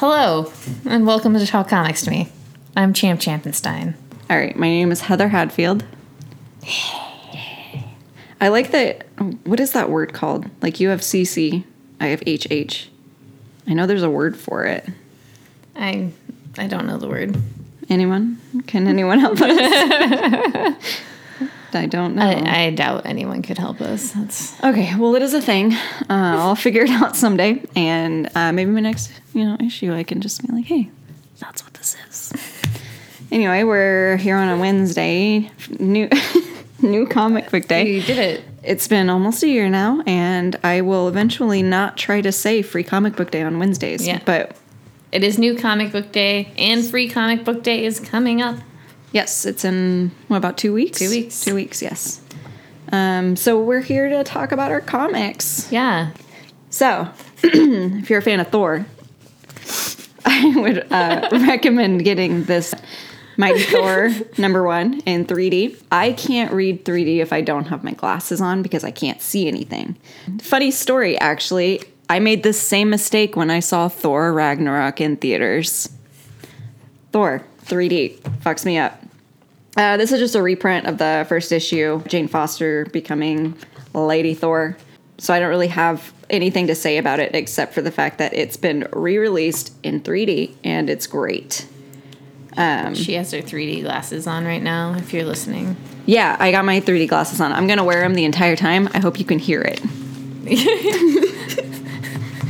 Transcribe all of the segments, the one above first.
Hello, and welcome to Talk Comics to Me. I'm Champ Champenstein. All right, my name is Heather Hadfield. I like that. What is that word called? Like you have CC, I have HH. I know there's a word for it. I I don't know the word. Anyone? Can anyone help us? I don't know. I, I doubt anyone could help us. That's okay, well, it is a thing. Uh, I'll figure it out someday, and uh, maybe my next, you know, issue, I can just be like, "Hey, that's what this is." Anyway, we're here on a Wednesday, new new comic book day. you did it. It's been almost a year now, and I will eventually not try to say free comic book day on Wednesdays. Yeah. But It is new comic book day, and free comic book day is coming up. Yes, it's in what about two weeks? Two weeks. Two weeks. Yes. Um, so we're here to talk about our comics. Yeah. So, if you're a fan of Thor, I would uh, recommend getting this Mighty Thor number one in 3D. I can't read 3D if I don't have my glasses on because I can't see anything. Funny story, actually. I made this same mistake when I saw Thor Ragnarok in theaters. Thor 3D fucks me up. Uh, this is just a reprint of the first issue, Jane Foster becoming Lady Thor. So I don't really have anything to say about it except for the fact that it's been re released in 3D and it's great. She has her 3D glasses on right now, if you're listening. Yeah, I got my 3D glasses on. I'm going to wear them the entire time. I hope you can hear it.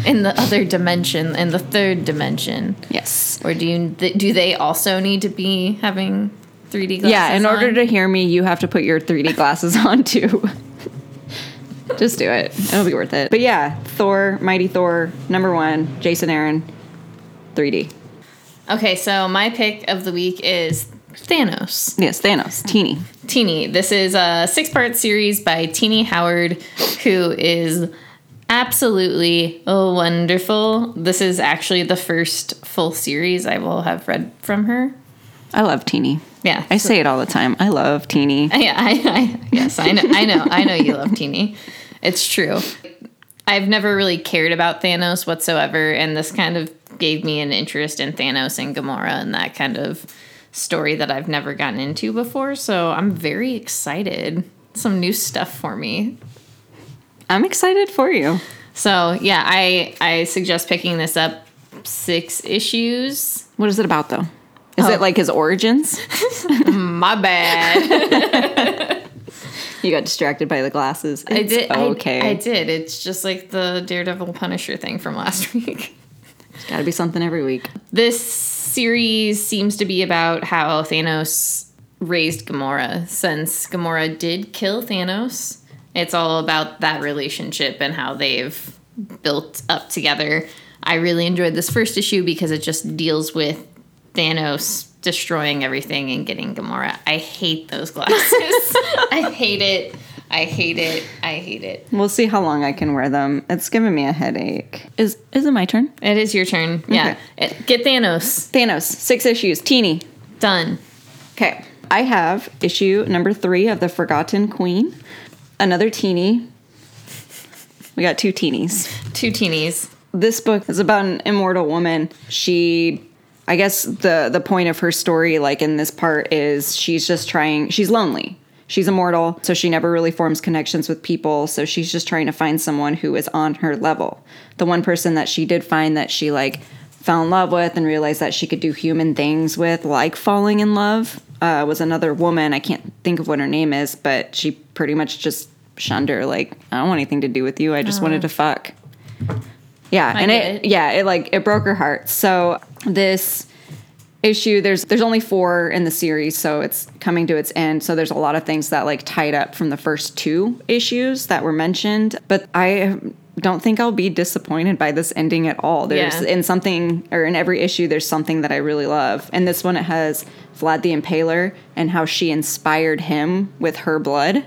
In the other dimension, in the third dimension. Yes. Or do you do they also need to be having 3D glasses? Yeah, in order on? to hear me, you have to put your 3D glasses on too. Just do it. It'll be worth it. But yeah, Thor, Mighty Thor, number one, Jason Aaron, 3D. Okay, so my pick of the week is Thanos. Yes, Thanos, Tini. Tini. This is a six part series by Tini Howard, who is absolutely wonderful. This is actually the first full series I will have read from her. I love Tini. Yeah. I say it all the time. I love Tini. Yeah, I, I yes, I know, I know, I know you love Tini. It's true. I've never really cared about Thanos whatsoever, and this kind of gave me an interest in Thanos and Gamora and that kind of story that I've never gotten into before. So I'm very excited. Some new stuff for me. I'm excited for you. So yeah, I I suggest picking this up. Six issues. What is it about though? Is Oh. it like his origins? My bad. You got distracted by the glasses. I did. Okay. I, I did. It's just like the Daredevil Punisher thing from last week. Gotta be something every week. This series seems to be about how Thanos raised Gamora. Since Gamora did kill Thanos, it's all about that relationship and how they've built up together. I really enjoyed this first issue because it just deals with Thanos destroying everything and getting Gamora. I hate those glasses. I hate it. I hate it. I hate it. We'll see how long I can wear them. It's giving me a headache. Is is it my turn? It is your turn. Yeah. It- get Thanos. Thanos, six issues, Tini. Done. Okay. I have issue number three of The Forgotten Queen. Another Tini. We got two teenies. Two teenies. This book is about an immortal woman. She I guess the the point of her story like in this part is she's just trying she's lonely. She's immortal, so she never really forms connections with people, so she's just trying to find someone who is on her level. The one person that she did find that she like fell in love with and realized that she could do human things with, like falling in love, uh, was another woman. I can't think of what her name is, but she pretty much just shunned her. Like, I don't want anything to do with you. I just wanted to fuck. Yeah, and it, it. yeah, it like it broke her heart. So this issue there's there's only 4 in the series, so it's coming to its end. So there's a lot of things that like tied up from the first two issues that were mentioned, but I don't think I'll be disappointed by this ending at all. There's Yeah. in something or in every issue there's something that I really love. And this one it has Vlad the Impaler and how she inspired him with her blood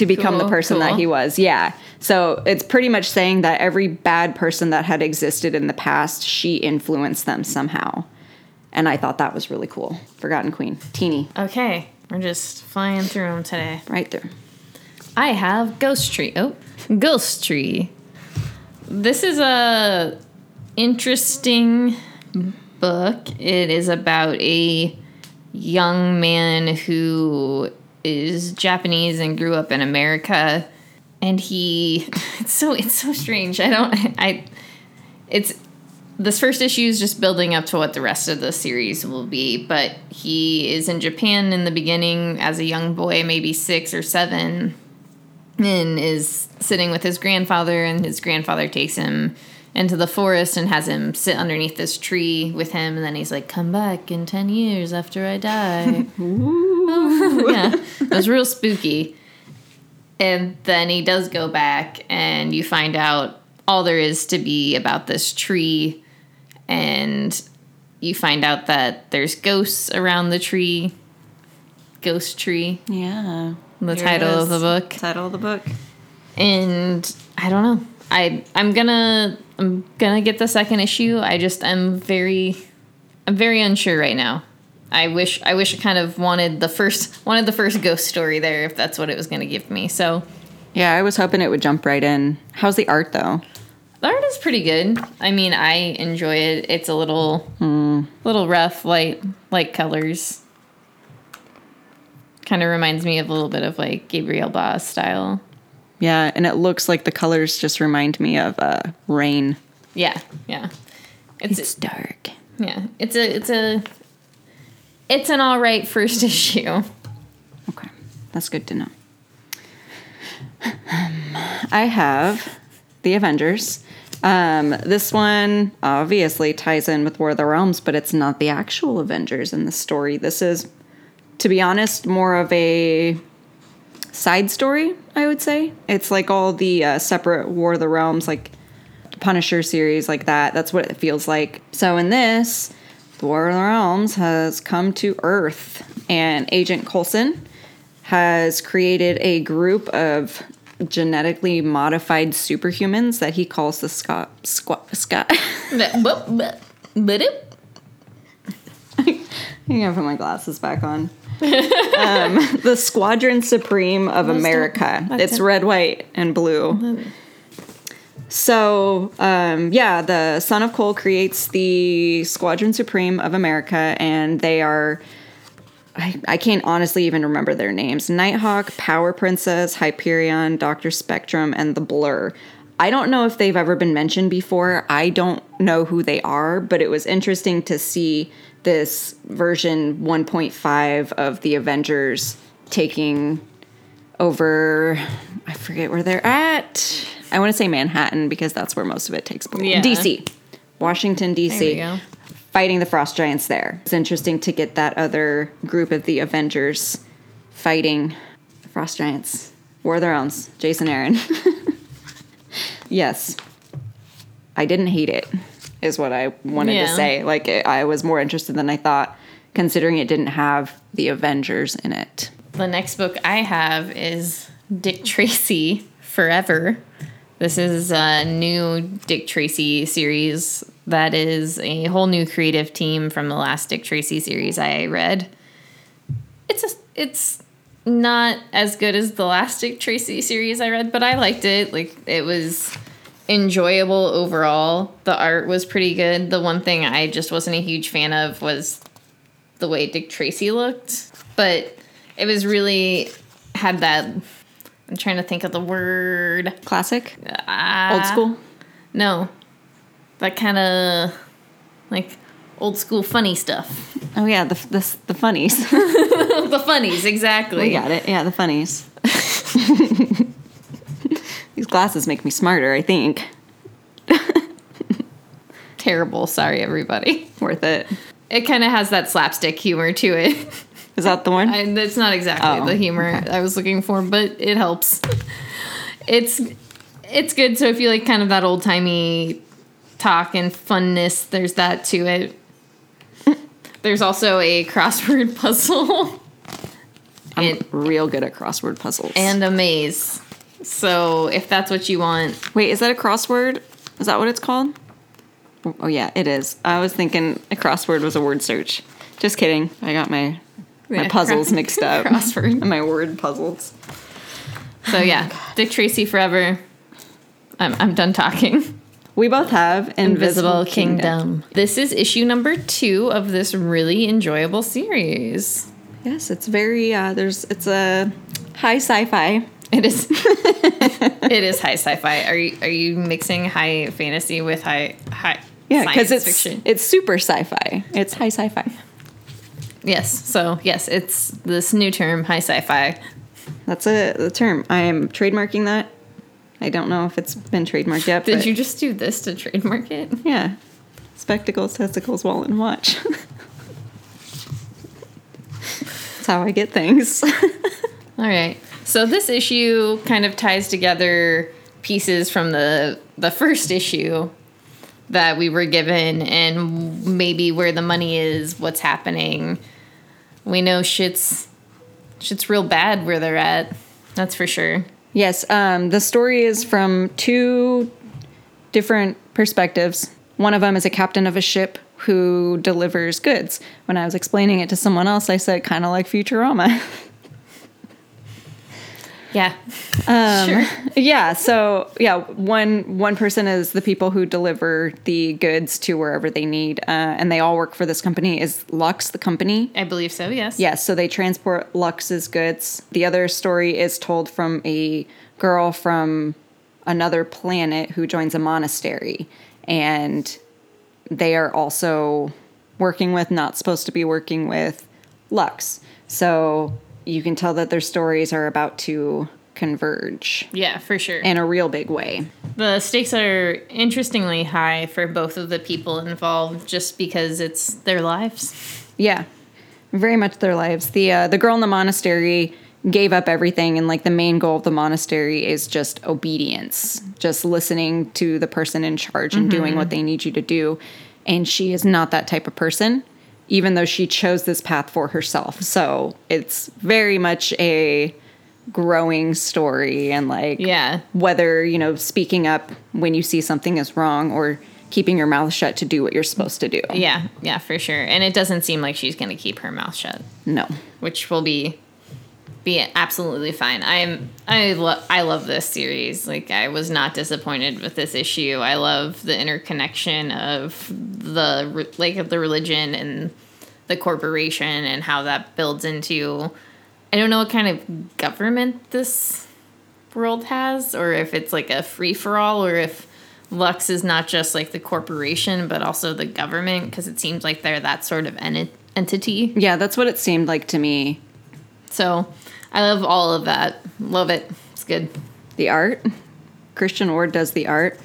to become the Cool, person that he was. Yeah. So it's pretty much saying that every bad person that had existed in the past, she influenced them somehow. And I thought that was really cool. Forgotten Queen. Tini. Okay, we're just flying through them today. Right there. I have Ghost Tree. Oh, Ghost Tree. This is a interesting book. It is about a young man who is Japanese and grew up in America and he it's so it's so strange. I don't I it's this first issue is just building up to what the rest of the series will be, but he is in Japan in the beginning as a young boy, maybe 6 or 7 and is sitting with his grandfather and his grandfather takes him into the forest and has him sit underneath this tree with him and then he's like come back in 10 years after i die yeah it was real spooky and then he does go back and you find out all there is to be about this tree and you find out that there's ghosts around the tree ghost tree Yeah. the title of the book Title of the book. and I don't know. I I'm gonna I'm gonna get the second issue. I just I'm very I'm very unsure right now. I wish I wish I kind of wanted the first wanted the first ghost story there if that's what it was gonna give me. So Yeah, I was hoping it would jump right in. How's the art though? the art is pretty good. I mean, I enjoy it. It's a little little rough, light light colors. Kind of reminds me of a little bit of like Gabriel Ba's style. Yeah, and it looks like the colors just remind me of uh, rain. Yeah, yeah. It's, dark. Yeah, it's a it's a it's an all right first issue. Okay, that's good to know. I have the Avengers. Um, this one obviously ties in with War of the Realms, but it's not the actual Avengers in the story. This is, to be honest, more of a side story, I would say. It's like all the uh, separate War of the Realms, like Punisher series, like that. That's what it feels like. So in this, the War of the Realms has come to Earth, and Agent Coulson has created a group of genetically modified superhumans that he calls the Scott Squat Scott. But it I'm gonna put my glasses back on. um, the Squadron Supreme of America. It's red, white, and blue. So, um, yeah, the Son of Coal creates the Squadron Supreme of America, and they are. I, I can't honestly even remember their names Nighthawk, Power Princess, Hyperion, Dr. Spectrum, and the Blur. I don't know if they've ever been mentioned before. I don't know who they are, but it was interesting to see this version 1.5 of the Avengers taking over. I forget where they're at. I want to say Manhattan because that's where most of it takes place. Yeah. DC, Washington, DC go. fighting the frost giants there. It's interesting to get that other group of the Avengers fighting the frost giants. War of the Realms. Jason Aaron. yes. I didn't hate it, is what I wanted to say. Like, it, I was more interested than I thought, considering it didn't have the Avengers in it. The next book I have is Dick Tracy Forever. This is a new Dick Tracy series that is a whole new creative team from the last Dick Tracy series I read. It's a, it's not as good as the last Dick Tracy series I read, but I liked it. Like it was enjoyable overall. The art was pretty good. The one thing I just wasn't a huge fan of was the way Dick Tracy looked, but it was really had that. I'm trying to think of the word. Classic? Ah, Old school? No, that kind of like old school funny stuff. Oh, yeah, the, the, the funnies. the funnies, we exactly. got it. Yeah, the funnies. These glasses make me smarter, I think. Terrible. Sorry, everybody. Worth it. It kind of has that slapstick humor to it. Is that the one? And it's not exactly Oh, the humor I was looking for, but it helps. It's it's good. So if you like kind of that old timey talk and funness, there's that to it. There's also a crossword puzzle I'm and, real good at crossword puzzles. and a maze. So if that's what you want, wait, is that a crossword? Is that what it's called? Oh, yeah, it is. I was thinking a crossword was a word search. Just kidding. I got my my puzzles mixed up. crossword. my word puzzles. So yeah, Dick Tracy forever. I'm I'm done talking. We both have Invisible Kingdom. This is issue number two of this really enjoyable series. Yes, it's very uh there's it's a high sci-fi. It is. it is high sci-fi. Are you are you mixing high fantasy with high high? Yeah, because it's fiction? it's super sci-fi. It's high sci-fi. Yes. So yes, it's this new term, high sci-fi. That's a the term. I am trademarking that. I don't know if it's been trademarked yet. Did you just do this to trademark it? Yeah. Spectacles, testicles, wallet, and watch. That's how I get things. All right. So this issue kind of ties together pieces from the the first issue that we were given and maybe where the money is, what's happening. We know shit's shit's real bad where they're at. That's for sure. yes, um, the story is from two different perspectives. One of them is a captain of a ship who delivers goods. When I was explaining it to someone else, I said kind of like Futurama. Yeah. Um, sure. yeah, so yeah, one one person is the people who deliver the goods to wherever they need, uh, and they all work for this company. Is Lux the company? I believe so, yes. Yes, so they transport Lux's goods. The other story is told from a girl from another planet who joins a monastery, and they are also working with, not supposed to be working with, Lux. So you can tell that their stories are about to converge Yeah, for sure. in a real big way. The stakes are interestingly high for both of the people involved just because it's their lives. Yeah, very much their lives. The uh, the girl in the monastery gave up everything, and like the main goal of the monastery is just obedience, just listening to the person in charge and doing what they need you to do. And she is not that type of person, even though she chose this path for herself. So it's very much a growing story, and like Yeah. whether you know speaking up when you see something is wrong or keeping your mouth shut to do what you're supposed to do. Yeah, yeah, for sure. And it doesn't seem like she's to keep her mouth shut, No. which will be be absolutely fine. I'm I love I love this series. Like I was not disappointed with this issue. I love the interconnection of the re- like of the religion and the corporation and how that builds into I don't know what kind of government this world has or if it's like a free for all or if Lux is not just like the corporation but also the government because it seems like they're that sort of enti- entity. Yeah, that's what it seemed like to me. So I love all of that. Love it. It's good. The art, Christian Ward does the art.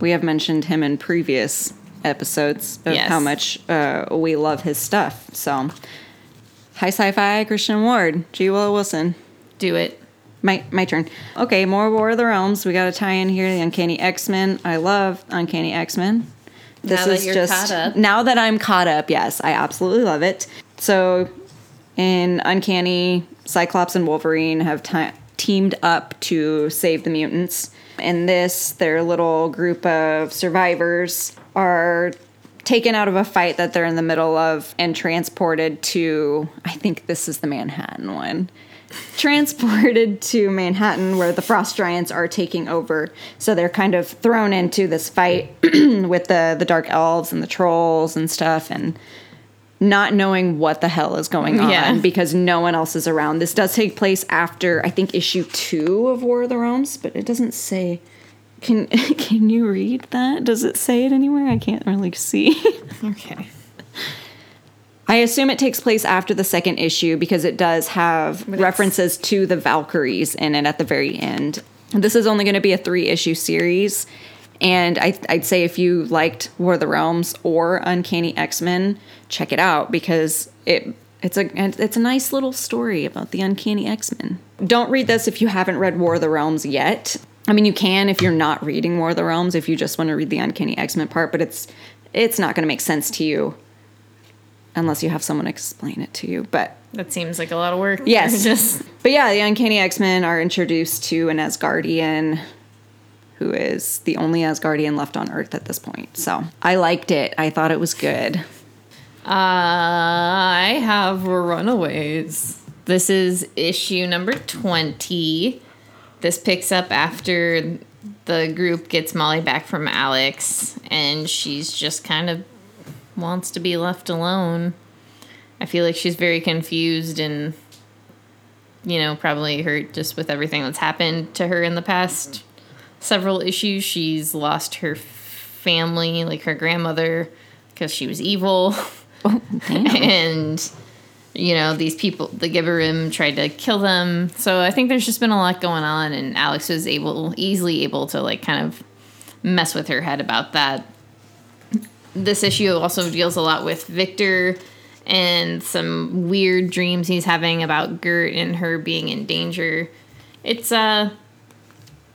We have mentioned him in previous episodes of Yes. how much uh, we love his stuff. So, high sci-fi, Christian Ward, G. Willow Wilson. Do it. My my turn. Okay, more War of the Realms. We got to tie in here the Uncanny X Men. I love Uncanny X Men. Now that you're caught up. now that I'm caught up. Yes, I absolutely love it. So, in Uncanny, Cyclops and Wolverine have teamed up to save the mutants. In this, their little group of survivors are taken out of a fight that they're in the middle of and transported to. I think this is the Manhattan one transported to Manhattan where the frost giants are taking over. So they're kind of thrown into this fight with the the dark elves and the trolls and stuff and not knowing what the hell is going on Yeah. because no one else is around. This does take place after I think issue 2 of War of the Realms, but it doesn't say can can you read that? Does it say it anywhere? I can't really see. Okay. I assume it takes place after the second issue because it does have it's- references to the Valkyries in it at the very end. This is only going to be a three issue series. And I, I'd say if you liked War of the Realms or Uncanny X Men, check it out because it it's a it's a nice little story about the Uncanny X Men. Don't read this if you haven't read War of the Realms yet. I mean, you can if you're not reading War of the Realms if you just want to read the Uncanny X Men part, but it's it's not going to make sense to you unless you have someone explain it to you. But That seems like a lot of work. Yes. Just but yeah, the Uncanny X Men are introduced to an Asgardian who is the only Asgardian left on Earth at this point. So I liked it. I thought it was good. I have Runaways. This is issue number 20. This picks up after the group gets Molly back from Alex, and she's just kind of wants to be left alone. I feel like she's very confused and, you know, probably hurt just with everything that's happened to her in the past several issues. She's lost her family, like her grandmother, because she was evil. and you know these people the Gibborim tried to kill them. So i think there's just been a lot going on and alex was able easily able to like kind of mess with her head about that. This issue also deals a lot with victor and some weird dreams he's having about gert and her being in danger. It's uh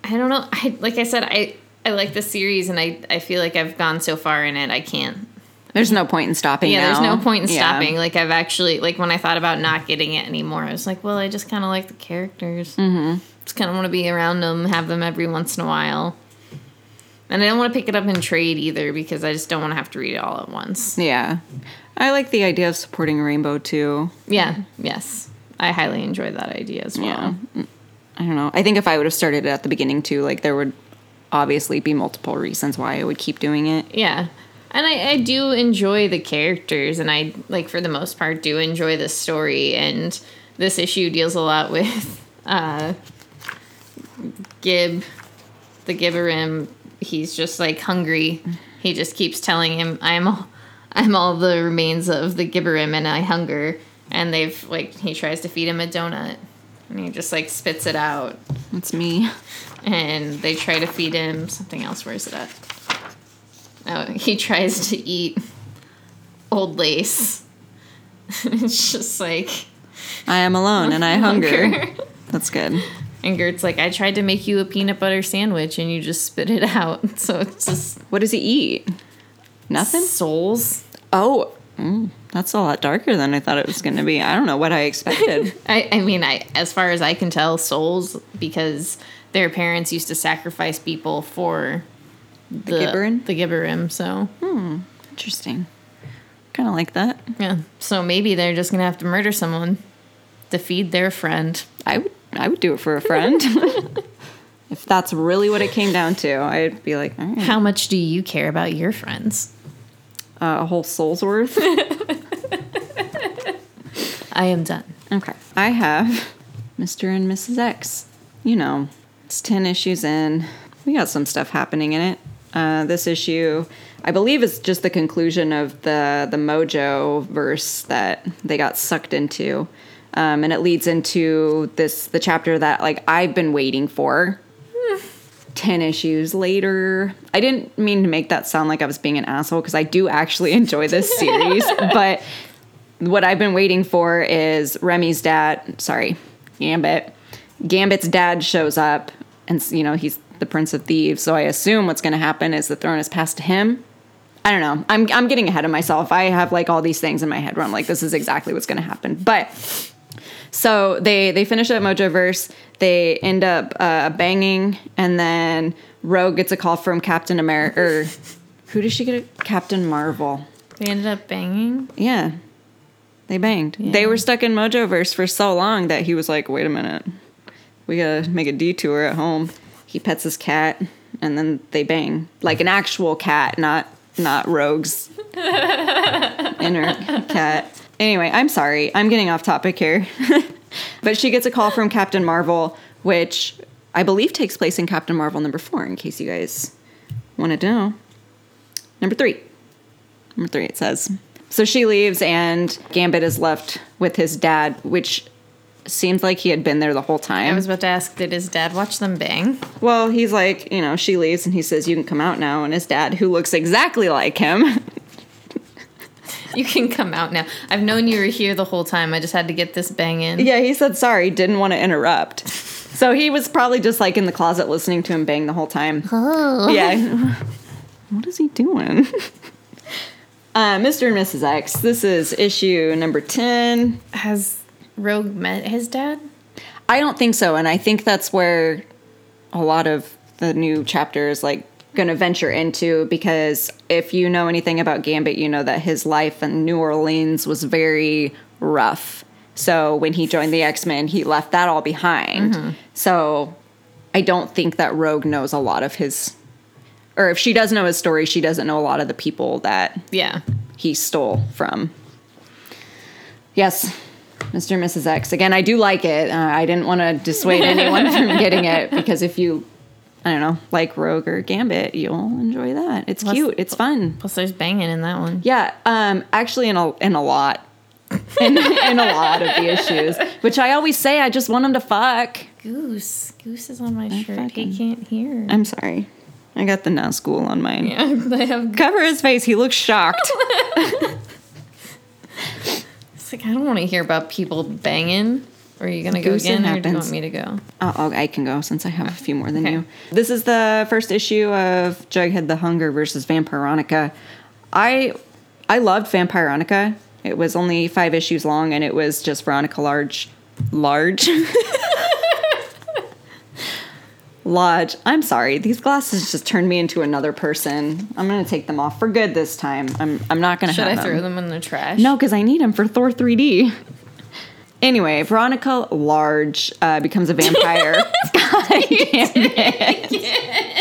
i don't know. I like i said i i like the series and i i feel like i've gone so far in it i can't There's no point in stopping. yeah, there's no point in Yeah. stopping. Like I've actually like when I thought about not getting it anymore, I was like, well, I just kind of like the characters. Mm-hmm. Just kind of want to be around them, have them every once in a while. And I don't want to pick it up in trade either because I just don't want to have to read it all at once. Yeah, I like the idea of supporting Rainbow too. Yeah, yes, I highly enjoy that idea as well. Yeah. I don't know. I think if I would have started it at the beginning too, like there would obviously be multiple reasons why I would keep doing it. Yeah. And I, I do enjoy the characters, and I, like, for the most part, do enjoy the story. And this issue deals a lot with uh, Gib, the Gibborim. He's just, like, hungry. He just keeps telling him, I'm all, I'm all the remains of the Gibborim, and I hunger. And they've, like, he tries to feed him a donut. And he just, like, spits it out. it's me. and they try to feed him something else. Where is it at? Oh, he tries to eat old lace. it's just like I am alone and I hunger. That's good. And Gert's like, I tried to make you a peanut butter sandwich and you just spit it out. So it's just What does he eat? Nothing. souls. Oh, mm, that's a lot darker than I thought it was going to be. I don't know what I expected. I, I mean, I as far as I can tell, souls because their parents used to sacrifice people for the Gibborim? The Gibborim. So Interesting. Kind of like that. yeah. So maybe they're just gonna have to murder someone to feed their friend. I would. I would do it for a friend. if that's really what it came down to, I'd be like, all right, How much do you care about your friends? uh, a whole soul's worth. I am done. Okay. I have Mr. and Mrs. X. You know, it's 10 issues in. We got some stuff happening in it. Uh, this issue, I believe, is just the conclusion of the, the Mojo verse that they got sucked into. Um, and it leads into this the chapter that like I've been waiting for. 10 issues later. I didn't mean to make that sound like I was being an asshole because I do actually enjoy this series, but what I've been waiting for is Remy's dad, sorry, Gambit. Gambit's dad shows up and you know, he's the prince of thieves, so I assume what's going to happen is the throne is passed to him. I don't know. I'm I'm getting ahead of myself. I have like all these things in my head where I'm like this is exactly what's going to happen. But so they they finish up Mojoverse. They end up uh, banging, and then Rogue gets a call from Captain America. Or who does she get? A, Captain Marvel. They ended up banging. Yeah. They banged. They were stuck in Mojoverse for so long that he was like, wait a minute. We gotta make a detour at home. He pets his cat and then they bang. Like an actual cat, not not Rogue's inner cat. Anyway, I'm sorry. I'm getting off topic here. but she gets a call from Captain Marvel, which I believe takes place in Captain Marvel number four, in case you guys wanted to know. Number three. Number three, it says. So she leaves, and Gambit is left with his dad, which seems like he had been there the whole time. I was about to ask, did his dad watch them bang? well, he's like, you know, she leaves, and he says, You can come out now. And his dad, who looks exactly like him, You can come out now. I've known you were here the whole time. I just had to get this bang in. yeah, he said sorry, didn't want to interrupt. So he was probably just like in the closet listening to him bang the whole time. Oh. Yeah. what is he doing? Uh, Mr. and Mrs. X. This is issue number 10. Has Rogue met his dad? I don't think so, and I think that's where a lot of the new chapter is like going to venture into because if you know anything about Gambit, you know that his life in New Orleans was very rough. So when he joined the X Men, he left that all behind. Mm-hmm. So I don't think that Rogue knows a lot of his, or if she does know his story, she doesn't know a lot of the people that Yeah. he stole from. Yes, Mr. and Mrs. X. Again, I do like it. Uh, I didn't want to dissuade anyone from getting it because if you, I don't know, like Rogue or Gambit, you'll enjoy that. It's Plus- cute. It's fun. Plus, there's banging in that one. Yeah, um, actually, in a in a lot, in, in a lot of the issues, which I always say, I just want them to fuck. Goose. Goose is on my shirt. fucking- He can't hear. I'm sorry, I got the now school on mine. yeah, they have. Cover his face. He looks shocked. Like I don't want to hear about people banging. Or are you gonna go Goose, again, or do you want me to go? Oh, oh, I can go since I have a few more than Okay. you. This is the first issue of Jughead the Hunger versus Vampironica. I I loved Vampironica. It was only five issues long, and it was just Veronica Large, large, Lodge. I'm sorry. These glasses just turned me into another person. I'm gonna take them off for good this time. I'm I'm not gonna. Should have I throw them in the trash? no, because I need them for Thor 3D. Anyway, Veronica Large uh, becomes a vampire. God damn it.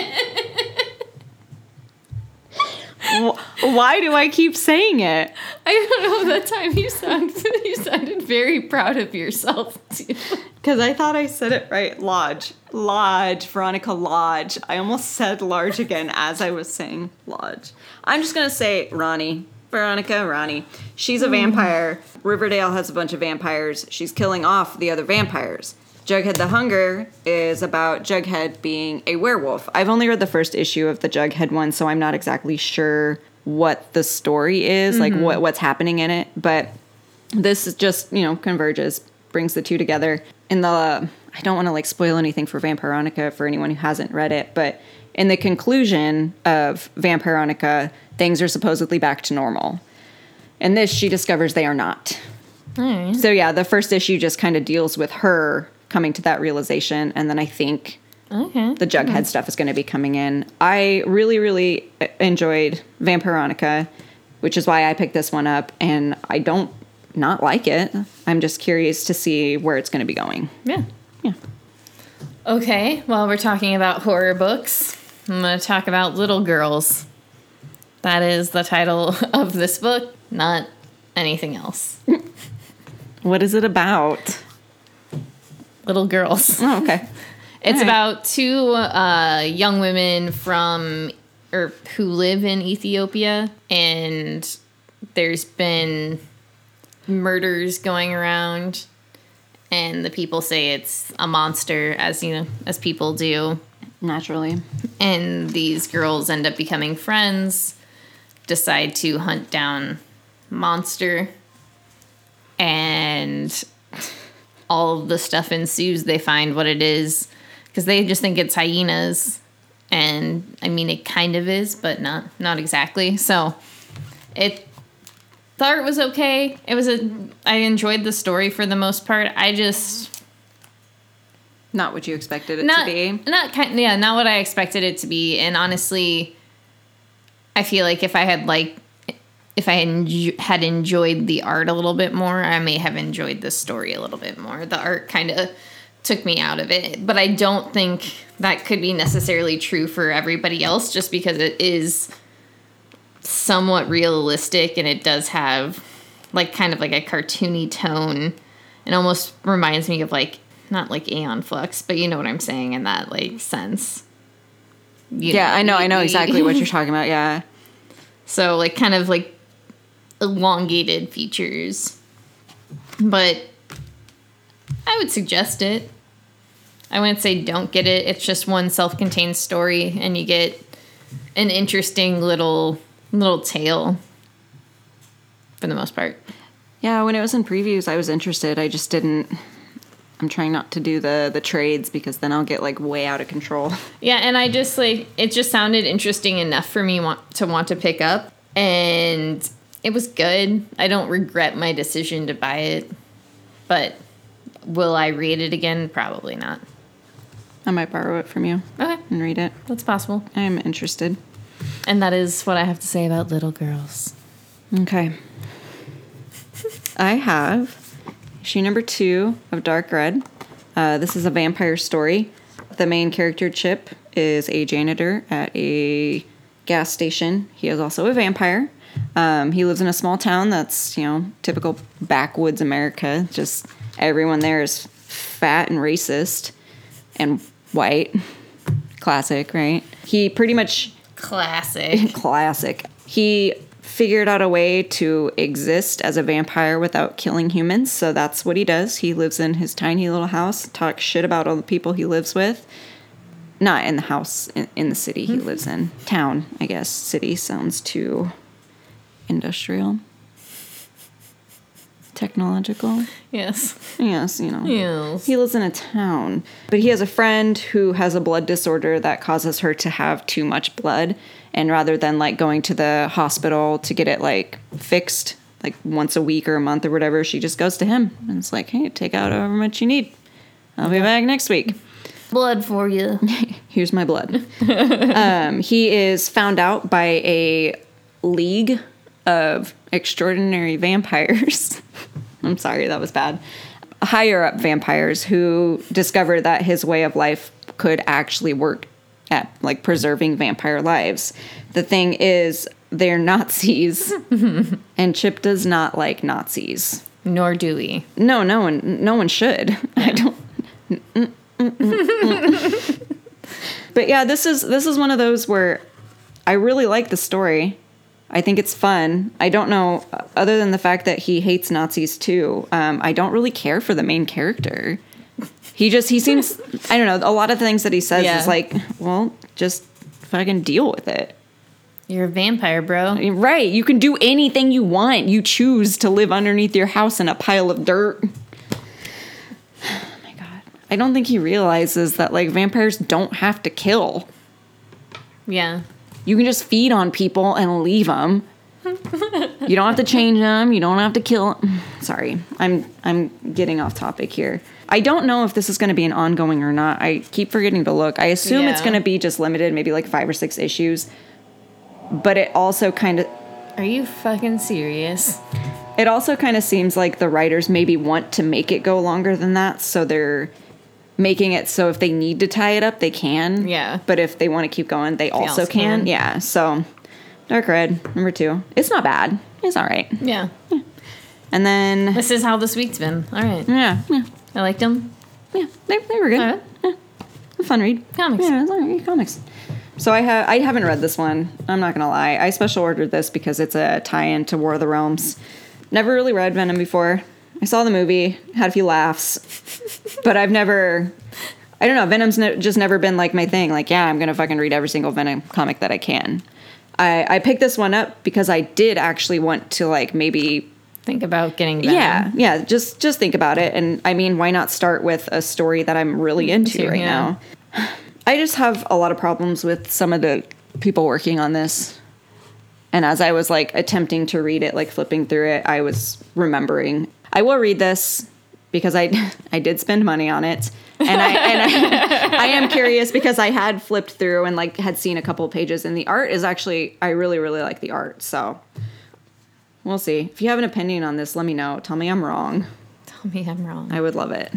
Why do I keep saying it? I don't know. That time you sounded you sounded very proud of yourself too. Because I thought I said it right. Lodge. Lodge. Veronica Lodge. I almost said large again as I was saying Lodge. I'm just going to say Ronnie. Veronica Ronnie. She's a hmm. vampire. Riverdale has a bunch of vampires. She's killing off the other vampires. Jughead the Hunger is about Jughead being a werewolf. I've only read the first issue of the Jughead one, so I'm not exactly sure what the story is, like mm-hmm. what, what's happening in it. But this is just you know converges brings the two together in the i don't want to like spoil anything for vampironica for anyone who hasn't read it but in the conclusion of vampironica things are supposedly back to normal and this she discovers they are not so yeah the first issue just kind of deals with her coming to that realization and then i think Okay. the Jughead stuff is going to be coming in. I really, really uh, enjoyed Vampironica, which is why I picked this one up, and I don't not like it. I'm just curious to see where it's going to be going. Yeah. Yeah. Okay. Well, we're talking about horror books. I'm going to talk about Little Girls. That is the title of this book, not anything else. What is it about? Little Girls. Oh, okay. It's Alright. about two uh, young women from or who live in Ethiopia, and there's been murders going around, and the people say it's a monster, as you know, as people do, Naturally. and these girls end up becoming friends, decide to hunt down monster, and all the stuff ensues. They find what it is because they just think it's hyenas, and I mean it kind of is, but not not exactly. So it the art was okay. It was a I enjoyed the story for the most part. I just Not what you expected it not to be. not kind yeah not what I expected it to be. And honestly, I feel like if I had like if I enjo- had enjoyed the art a little bit more, I may have enjoyed the story a little bit more. The art kind of took me out of it, but I don't think that could be necessarily true for everybody else just because it is somewhat realistic and it does have like kind of like a cartoony tone. It almost reminds me of like not like Aeon Flux, but you know what I'm saying in that like sense. You Yeah, I know. I know exactly what you're talking about. Yeah. so like kind of like elongated features. But I would suggest it. I wouldn't say don't get it. It's just one self-contained story and you get an interesting little little tale for the most part. Yeah, when it was in previews, I was interested. I just didn't. I'm trying not to do the the trades because then I'll get like way out of control. Yeah, and I just like it just sounded interesting enough for me want to want to pick up and it was good. I don't regret my decision to buy it. But will I read it again? Probably not. I might borrow it from you Okay, and read it. that's possible. I am interested. And that is what I have to say about little girls. Okay. I have issue number two of Dark Red. Uh, this is a vampire story. The main character, Chip, is a janitor at a gas station. He is also a vampire. Um, he lives in a small town that's, you know, typical backwoods America. Just everyone there is fat and racist and white. Classic, right? He pretty much Classic. classic. He figured out a way to exist as a vampire without killing humans, so that's what he does. He lives in his tiny little house, talks shit about all the people he lives with. Not in the house, in, in the city he lives in. Town, I guess. City sounds too industrial. Technological. yes. Yes, you know. Yes. He lives in a town, but he has a friend who has a blood disorder that causes her to have too much blood. And rather than like going to the hospital to get it like fixed, like once a week or a month or whatever, she just goes to him and it's like, hey, take out however much you need. I'll be back next week. Blood for you. Here's my blood. um, he is found out by a league of extraordinary vampires. I'm sorry, that was bad. Higher up vampires who discovered that his way of life could actually work at like preserving vampire lives. The thing is, they're Nazis, and Chip does not like Nazis. Nor do we. No, no one, no one should. I don't. but yeah, this is this is one of those where I really like the story. I think it's fun. I don't know, other than the fact that he hates Nazis too. Um, I don't really care for the main character. He just he seems I don't know. A lot of things that he says Yeah. is like, well, just fucking deal with it. You're a vampire, bro. Right. You can do anything you want. You choose to live underneath your house in a pile of dirt. Oh my god. I don't think he realizes that like vampires don't have to kill. Yeah. You can just feed on people and leave them. you don't have to change them. You don't have to kill. Sorry, I'm I'm getting off topic here. I don't know if this is going to be an ongoing or not. I keep forgetting to look. I assume it's going to be just limited, maybe like five or six issues. But it also kind of Are you fucking serious? It also kind of seems like the writers maybe want to make it go longer than that, so they're making it so if they need to tie it up, they can. Yeah. But if they want to keep going, they, also, also can. can. Yeah. So, Dark Red number two. It's not bad. It's all right. Yeah. yeah. And then This is how this week's been. All right. yeah, yeah, I liked them. yeah. They, they were good. All right. A fun read. Comics. Yeah, it's all right. Comics. So I have I haven't read this one. I'm not gonna lie. I special ordered this because it's a tie-in to War of the Realms. Never really read Venom before. I saw the movie, had a few laughs, but I've never. I don't know. Venom's ne- just never been like my thing. Like, yeah, I'm gonna fucking read every single Venom comic that I can. I I picked this one up because I did actually want to like maybe Think about getting Venom. yeah, yeah. Just just think about it, and I mean, why not start with a story that I'm really into Into, right yeah. now? I just have a lot of problems with some of the people working on this, and as I was like attempting to read it, like flipping through it, I was remembering. I will read this because I I did spend money on it, and I and I, I am curious because I had flipped through and like had seen a couple of pages, and the art is actually I really really like the art, so. We'll see. If you have an opinion on this, let me know. Tell me I'm wrong. Tell me I'm wrong. I would love it.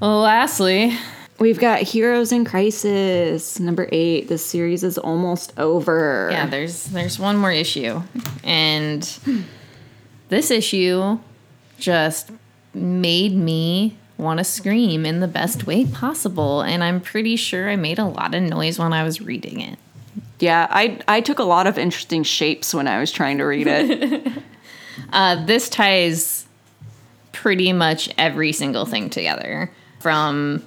Well, lastly, We've got Heroes in Crisis, number eight. This series is almost over. yeah, there's there's one more issue, and this issue just made me want to scream in the best way possible, and I'm pretty sure I made a lot of noise when I was reading it. Yeah, I I took a lot of interesting shapes when I was trying to read it. Uh, this ties pretty much every single thing together from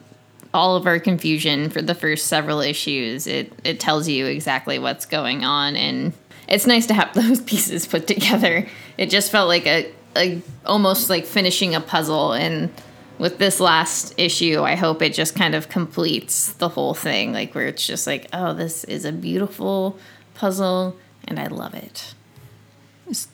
all of our confusion for the first several issues. It it tells you exactly what's going on, and it's nice to have those pieces put together. It just felt like a, a almost like finishing a puzzle, and with this last issue, I hope it just kind of completes the whole thing. Like where it's just like, oh, this is a beautiful puzzle, and I love it.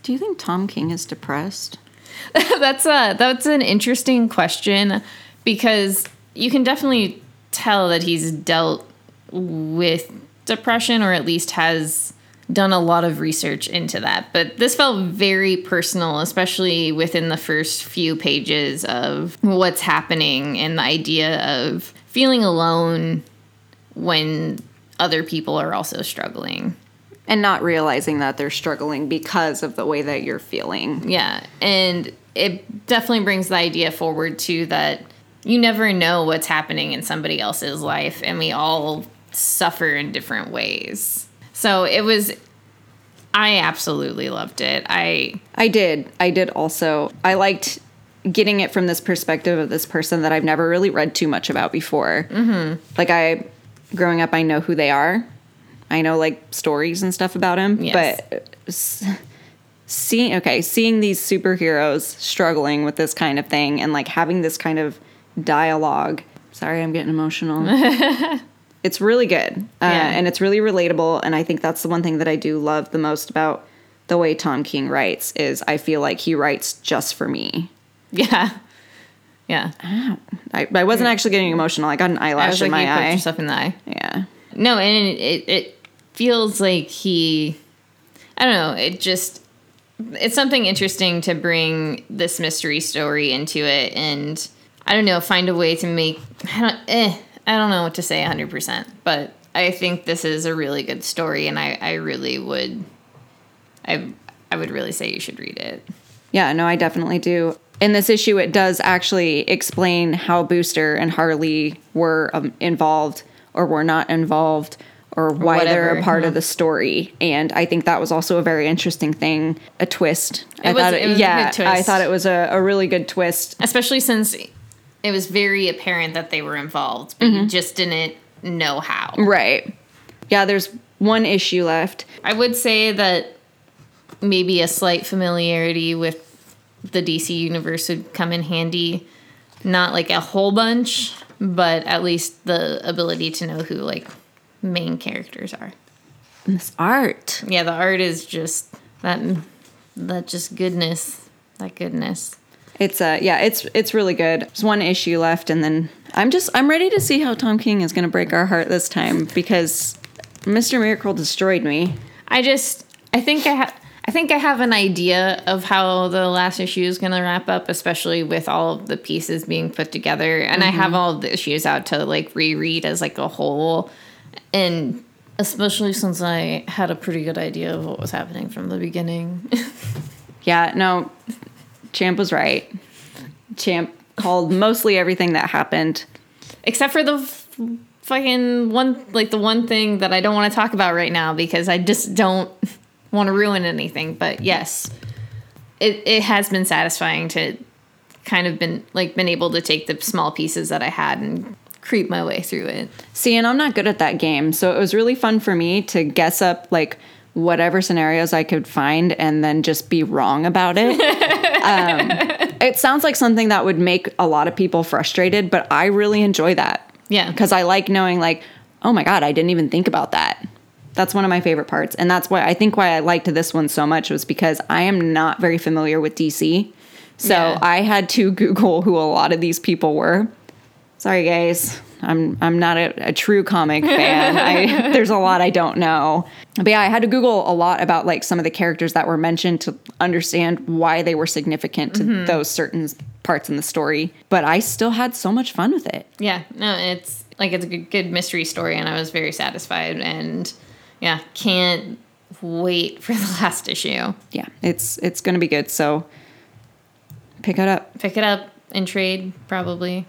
Do you think Tom King is depressed? that's a that's an interesting question because you can definitely tell that he's dealt with depression or at least has done a lot of research into that. But this felt very personal, especially within the first few pages of what's happening and the idea of feeling alone when other people are also struggling. And not realizing that they're struggling because of the way that you're feeling. Yeah. And it definitely brings the idea forward too that you never know what's happening in somebody else's life and we all suffer in different ways. So it was I absolutely loved it. I I did. I did also. I liked getting it from this perspective of this person that I've never really read too much about before. Mm-hmm. Like I, growing up, I know who they are. I know like stories and stuff about him, Yes. but seeing okay, seeing these superheroes struggling with this kind of thing and like having this kind of dialogue. Sorry, I'm getting emotional. it's really good, uh, Yeah. and it's really relatable. And I think that's the one thing that I do love the most about the way Tom King writes is I feel like he writes just for me. yeah. Yeah. I, I wasn't actually getting emotional. I got an eyelash in you my poked eye. yourself in the eye. Yeah. No, and it, it feels like he, I don't know, it just, it's something interesting to bring this mystery story into it and I don't know, find a way to make, I don't, eh, I don't know what to say 100%, but I think this is a really good story and I, I really would, I, I would really say you should read it. Yeah, no, I definitely do. In this issue, it does actually explain how Booster and Harley were um, involved or were not involved or why they're a part yeah. of the story. And I think that was also a very interesting thing, a twist. I was- thought it was a yeah, I thought it was a, a really good twist. Especially since it was very apparent that they were involved, but you mm-hmm. just didn't know how. Right. Yeah, there's one issue left. I would say that maybe a slight familiarity with the DC universe would come in handy. Not like a whole bunch, but at least the ability to know who like main characters are. And This art. Yeah, the art is just that that just goodness. That goodness. It's uh yeah, it's it's really good. There's one issue left and then I'm just I'm ready to see how Tom King is gonna break our heart this time because Mr. Miracle destroyed me. I just I think I have I think I have an idea of how the last issue is going to wrap up, especially with all of the pieces being put together. And I have all of the issues out to like reread as like a whole, and especially since I had a pretty good idea of what was happening from the beginning. Yeah, no, Champ was right. Champ called mostly everything that happened. Except for the f- fucking one, like the one thing that I don't want to talk about right now because I just don't want to ruin anything. But yes, it, it has been satisfying to kind of been like been able to take the small pieces that I had and creep my way through it. See, and I'm not good at that game, so it was really fun for me to guess up like whatever scenarios I could find and then just be wrong about it. um, it sounds like something that would make a lot of people frustrated, but I really enjoy that. Yeah. because I like knowing like, oh my god, I didn't even think about that. That's one of my favorite parts, and that's why I think why I liked this one so much was because I am not very familiar with DC, so Yeah. I had to Google who a lot of these people were. Sorry, guys. I'm I'm not a, a true comic fan. I, there's a lot I don't know. But yeah, I had to Google a lot about like some of the characters that were mentioned to understand why they were significant to mm-hmm. those certain parts in the story. But I still had so much fun with it. Yeah. No, it's like it's a good, good mystery story, and I was very satisfied. And yeah, can't wait for the last issue. Yeah, it's it's gonna be good. So pick it up. Pick it up and trade probably,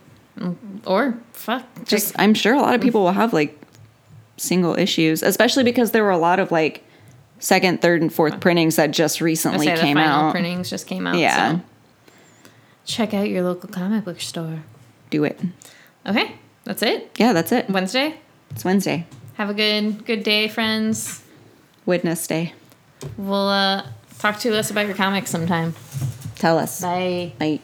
or fuck, Just I'm sure a lot of people will have like single issues, especially because there were a lot of like second, third, and fourth printings that just recently say the came final out. printings just came out. Yeah. so check out your local comic book store. Do it. Okay, that's it. Yeah, that's it. Wednesday. It's Wednesday. Have a good good day, friends. Wednesday. We'll uh, talk to us about your comics sometime. Tell us. Bye. Bye.